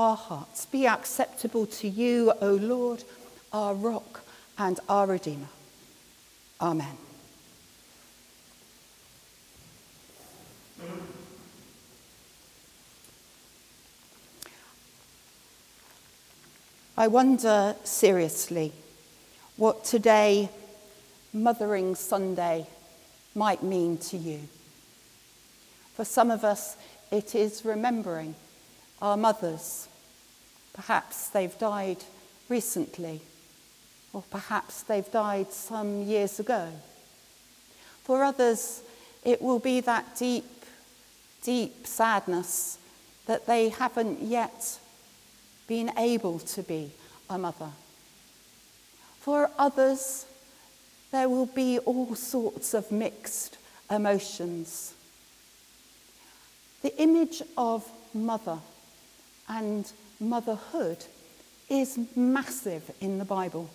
our hearts be acceptable to you, O Lord, our rock and our Redeemer. Amen. I wonder seriously what today, Mothering Sunday, might mean to you. For some of us, it is remembering our mothers. Perhaps they've died recently, or perhaps they've died some years ago. For others, it will be that deep, deep sadness that they haven't yet been able to be a mother. For others, there will be all sorts of mixed emotions. The image of mother and motherhood is massive in the Bible.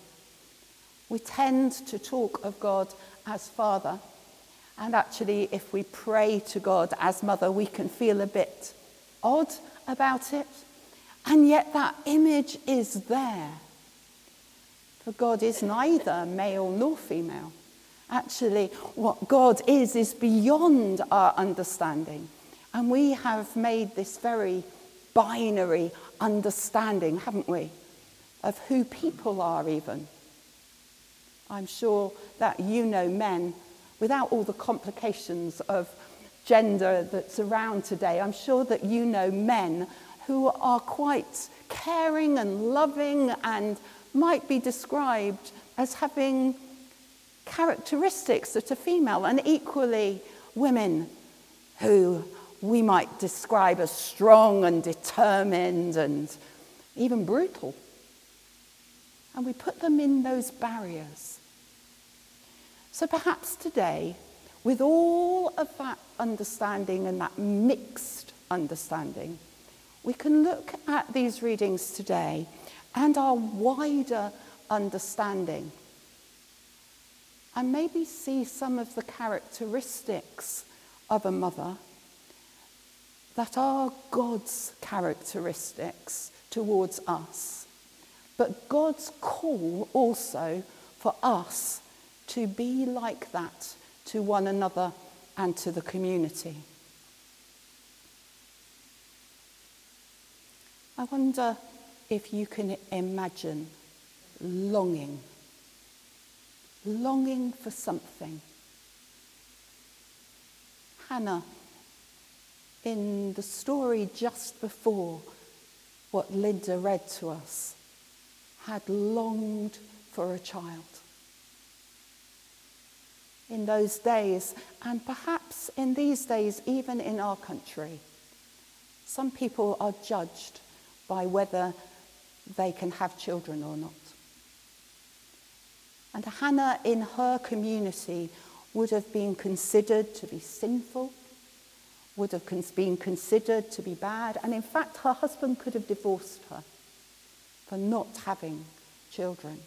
We tend to talk of God as Father, and actually, if we pray to God as Mother, we can feel a bit odd about it. And yet, that image is there. For God is neither male nor female. Actually, what God is is beyond our understanding. And we have made this very binary understanding, haven't we, of who people are, even. I'm sure that you know men without all the complications of gender that's around today. I'm sure that you know men who are quite caring and loving and might be described as having characteristics that are female, and equally women who we might describe as strong and determined and even brutal. And we put them in those barriers. So perhaps today, with all of that understanding and that mixed understanding, we can look at these readings today and our wider understanding and maybe see some of the characteristics of a mother that are God's characteristics towards us, but God's call also for us to be like that to one another and to the community. I wonder if you can imagine longing, longing for something. Hannah in the story just before what Linda read to us, had longed for a child. In those days, and perhaps in these days, even in our country, some people are judged by whether they can have children or not. And Hannah, in her community, would have been considered to be sinful would have been considered to be bad. And in fact, her husband could have divorced her for not having children.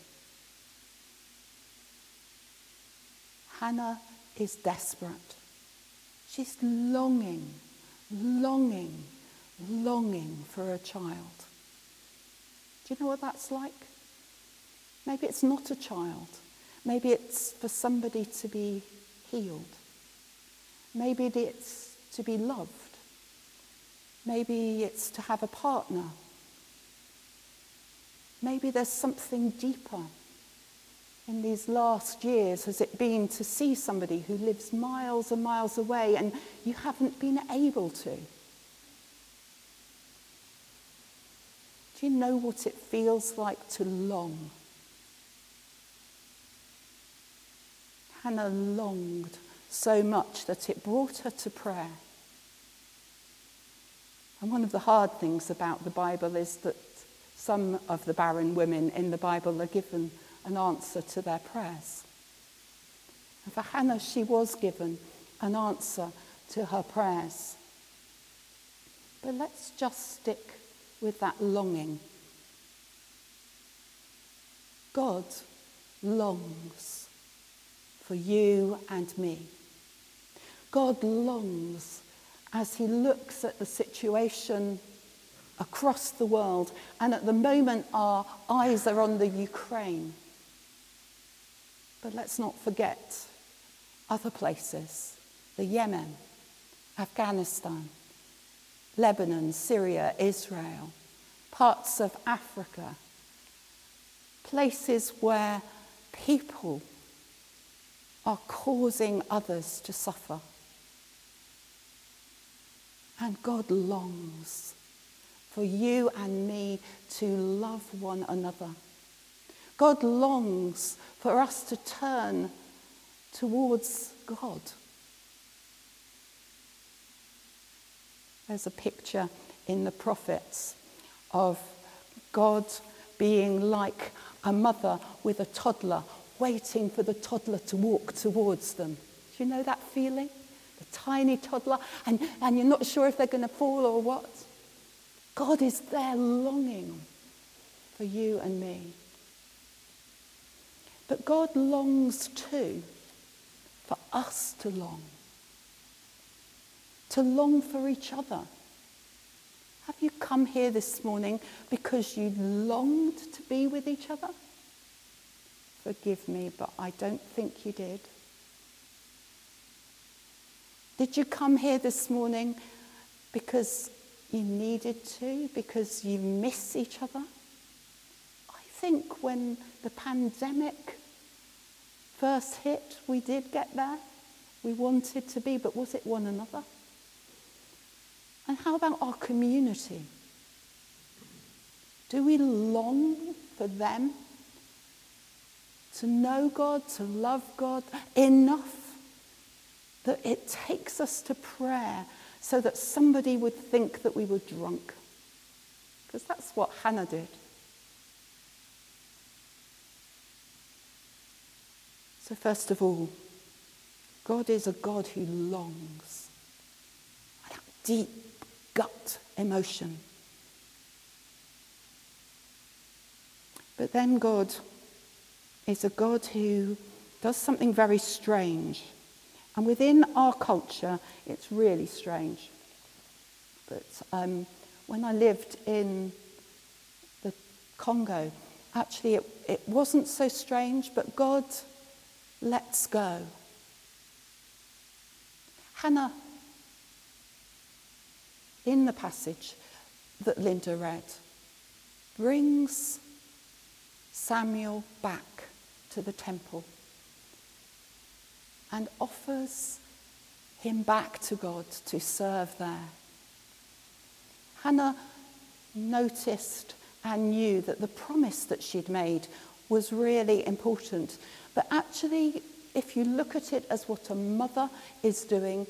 Hannah is desperate. She's longing, longing, longing for a child. Do you know what that's like? Maybe it's not a child. Maybe it's for somebody to be healed. Maybe it's to be loved. Maybe it's to have a partner. Maybe there's something deeper. In these last years, has it been to see somebody who lives miles and miles away and you haven't been able to? Do you know what it feels like to long? Hannah longed so much that it brought her to prayer. And one of the hard things about the Bible is that some of the barren women in the Bible are given an answer to their prayers. And for Hannah, she was given an answer to her prayers. But let's just stick with that longing. God longs for you and me. God longs as he looks at the situation across the world. And at the moment, our eyes are on the Ukraine. But let's not forget other places the Yemen, Afghanistan, Lebanon, Syria, Israel, parts of Africa, places where people are causing others to suffer. And God longs for you and me to love one another. God longs for us to turn towards God. There's a picture in the prophets of God being like a mother with a toddler, waiting for the toddler to walk towards them. Do you know that feeling? The tiny toddler, and, and you're not sure if they're going to fall or what. God is there longing for you and me. But God longs too for us to long, to long for each other. Have you come here this morning because you longed to be with each other? Forgive me, but I don't think you did. Did you come here this morning because you needed to, because you miss each other? I think when the pandemic first hit, we did get there. We wanted to be, but was it one another? And how about our community? Do we long for them to know God, to love God enough that it takes us to prayer so that somebody would think that we were drunk? Because that's what Hannah did. So, first of all, God is a God who longs. That deep gut emotion. But then God is a God who does something very strange. And within our culture, it's really strange. But um, when I lived in the Congo, actually it, it wasn't so strange, but God lets go. Hannah, in the passage that Linda read, brings Samuel back to the temple and offers him back to God to serve there. Hannah noticed and knew that the promise that she'd made was really important but actually, if you look at it as what a mother is doing,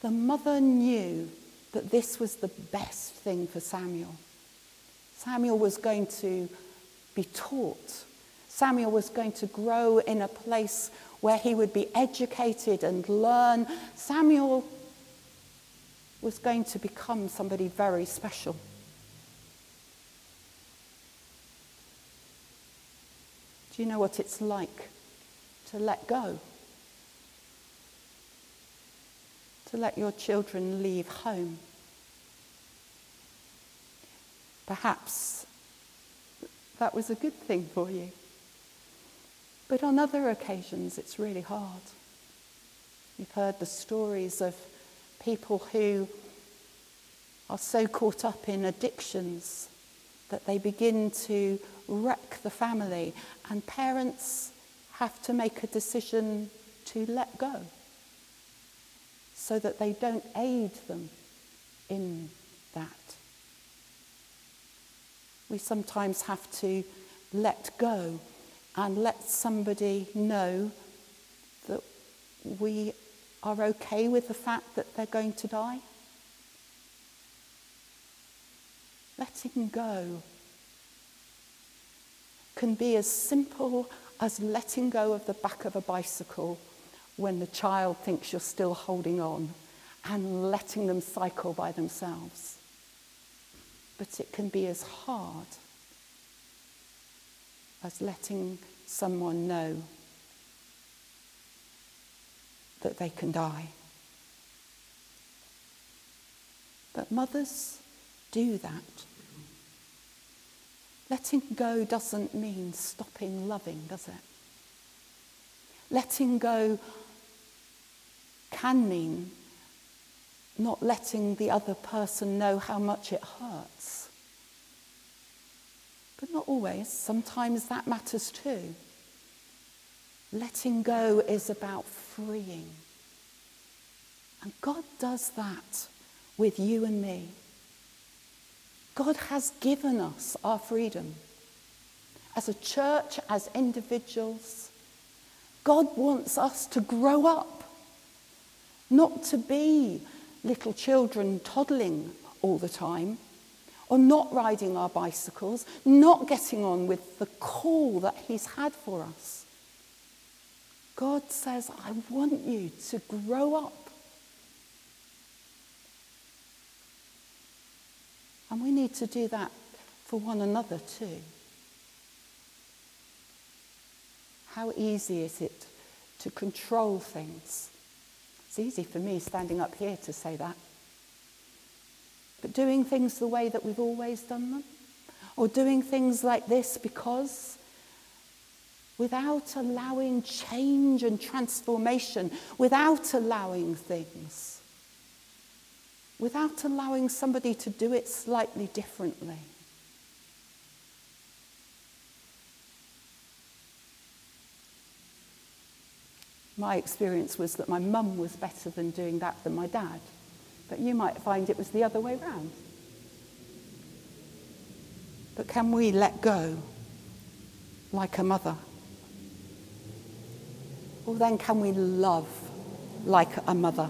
the mother knew that this was the best thing for Samuel. Samuel was going to be taught. Samuel was going to grow in a place where he would be educated and learn. Samuel was going to become somebody very special. Do you know what it's like to let go, to let your children leave home. Perhaps that was a good thing for you. But on other occasions, it's really hard. You've heard the stories of people who are so caught up in addictions that they begin to wreck the family, and parents have to make a decision to let go so that they don't aid them in that. We sometimes have to let go and let somebody know that we are okay with the fact that they're going to die. Letting go can be as simple as letting go of the back of a bicycle when the child thinks you're still holding on and letting them cycle by themselves. But it can be as hard as letting someone know that they can die. But mothers do that. Letting go doesn't mean stopping loving, does it? Letting go can mean not letting the other person know how much it hurts. But not always. Sometimes that matters too. Letting go is about freeing. And God does that with you and me. God has given us our freedom. As a church, as individuals, God wants us to grow up, not to be little children toddling all the time, not riding our bicycles, not getting on with the call that He's had for us. God says, I want you to grow up. And we need to do that for one another too. How easy is it to control things? It's easy for me standing up here to say that. But doing things the way that we've always done them, or doing things like this because without allowing change and transformation, without allowing things, without allowing somebody to do it slightly differently. My experience was that my mum was better than doing that than my dad. But you might find it was the other way round. But can we let go like a mother? Or then can we love like a mother?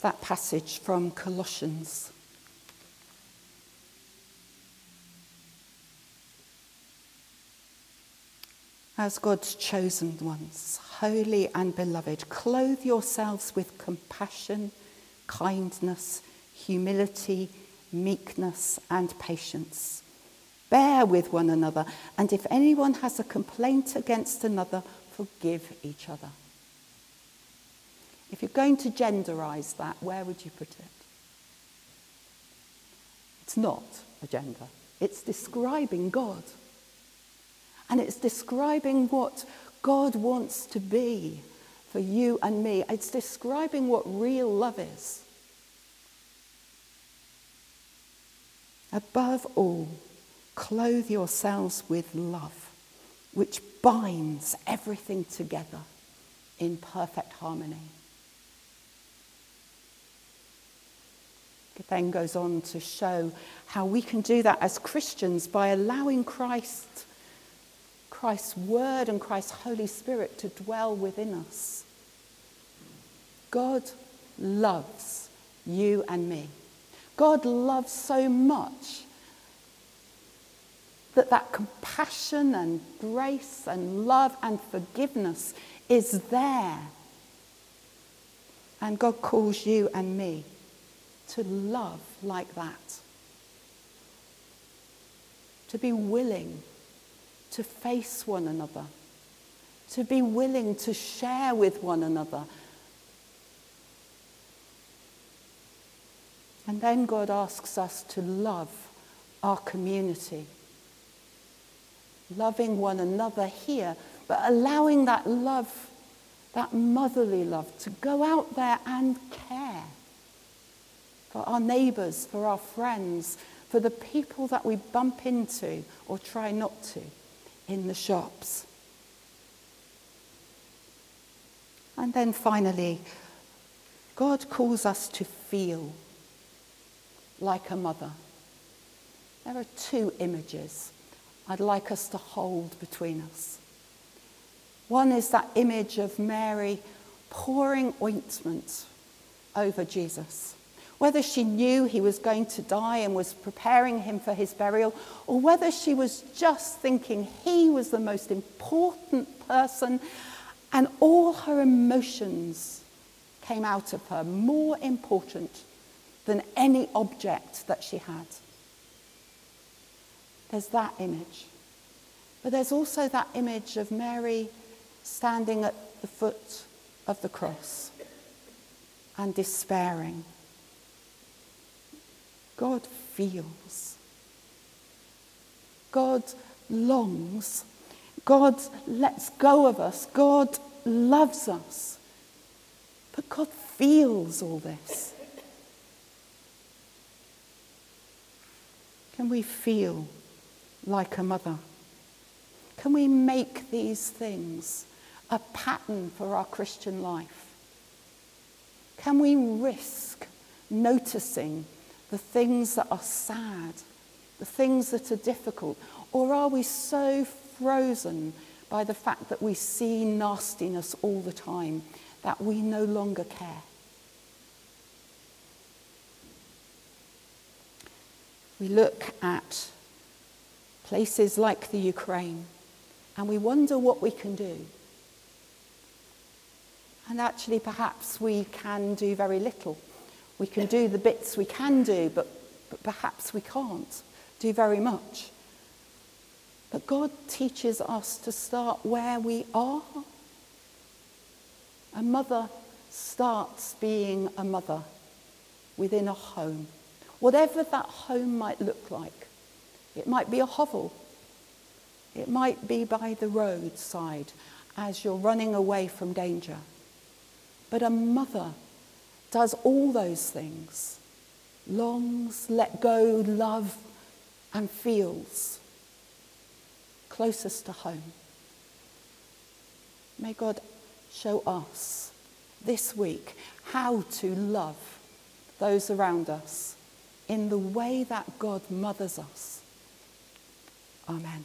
That passage from Colossians as God's chosen ones, holy and beloved, clothe yourselves with compassion, kindness, humility, meekness, and patience. Bear with one another, and if anyone has a complaint against another, forgive each other. If you're going to genderize that, where would you put it? It's not a gender, it's describing God. And it's describing what God wants to be for you and me. It's describing what real love is. Above all, clothe yourselves with love, which binds everything together in perfect harmony. It then goes on to show how we can do that as Christians by allowing Christ Christ's Word and Christ's Holy Spirit to dwell within us. God loves you and me. God loves so much that that compassion and grace and love and forgiveness is there. And God calls you and me to love like that. To be willing to face one another, to be willing to share with one another. And then God asks us to love our community, loving one another here, but allowing that love, that motherly love, to go out there and care for our neighbours, for our friends, for the people that we bump into or try not to in the shops. And then finally, God calls us to feel like a mother. There are two images I'd like us to hold between us. One is that image of Mary pouring ointment over Jesus whether she knew he was going to die and was preparing him for his burial, or whether she was just thinking he was the most important person and all her emotions came out of her, more important than any object that she had. There's that image. But there's also that image of Mary standing at the foot of the cross and despairing. God feels. God longs. God lets go of us. God loves us. But God feels all this. Can we feel like a mother? Can we make these things a pattern for our Christian life? Can we risk noticing the things that are sad, the things that are difficult? Or are we so frozen by the fact that we see nastiness all the time that we no longer care? We look at places like the Ukraine and we wonder what we can do. And actually, perhaps we can do very little. We can do the bits we can do, but, but perhaps we can't do very much. But God teaches us to start where we are. A mother starts being a mother within a home, whatever that home might look like. It might be a hovel, it might be by the roadside as you're running away from danger. But a mother does all those things longs, let go, love, and feels closest to home. May God show us this week how to love those around us in the way that God mothers us. Amen.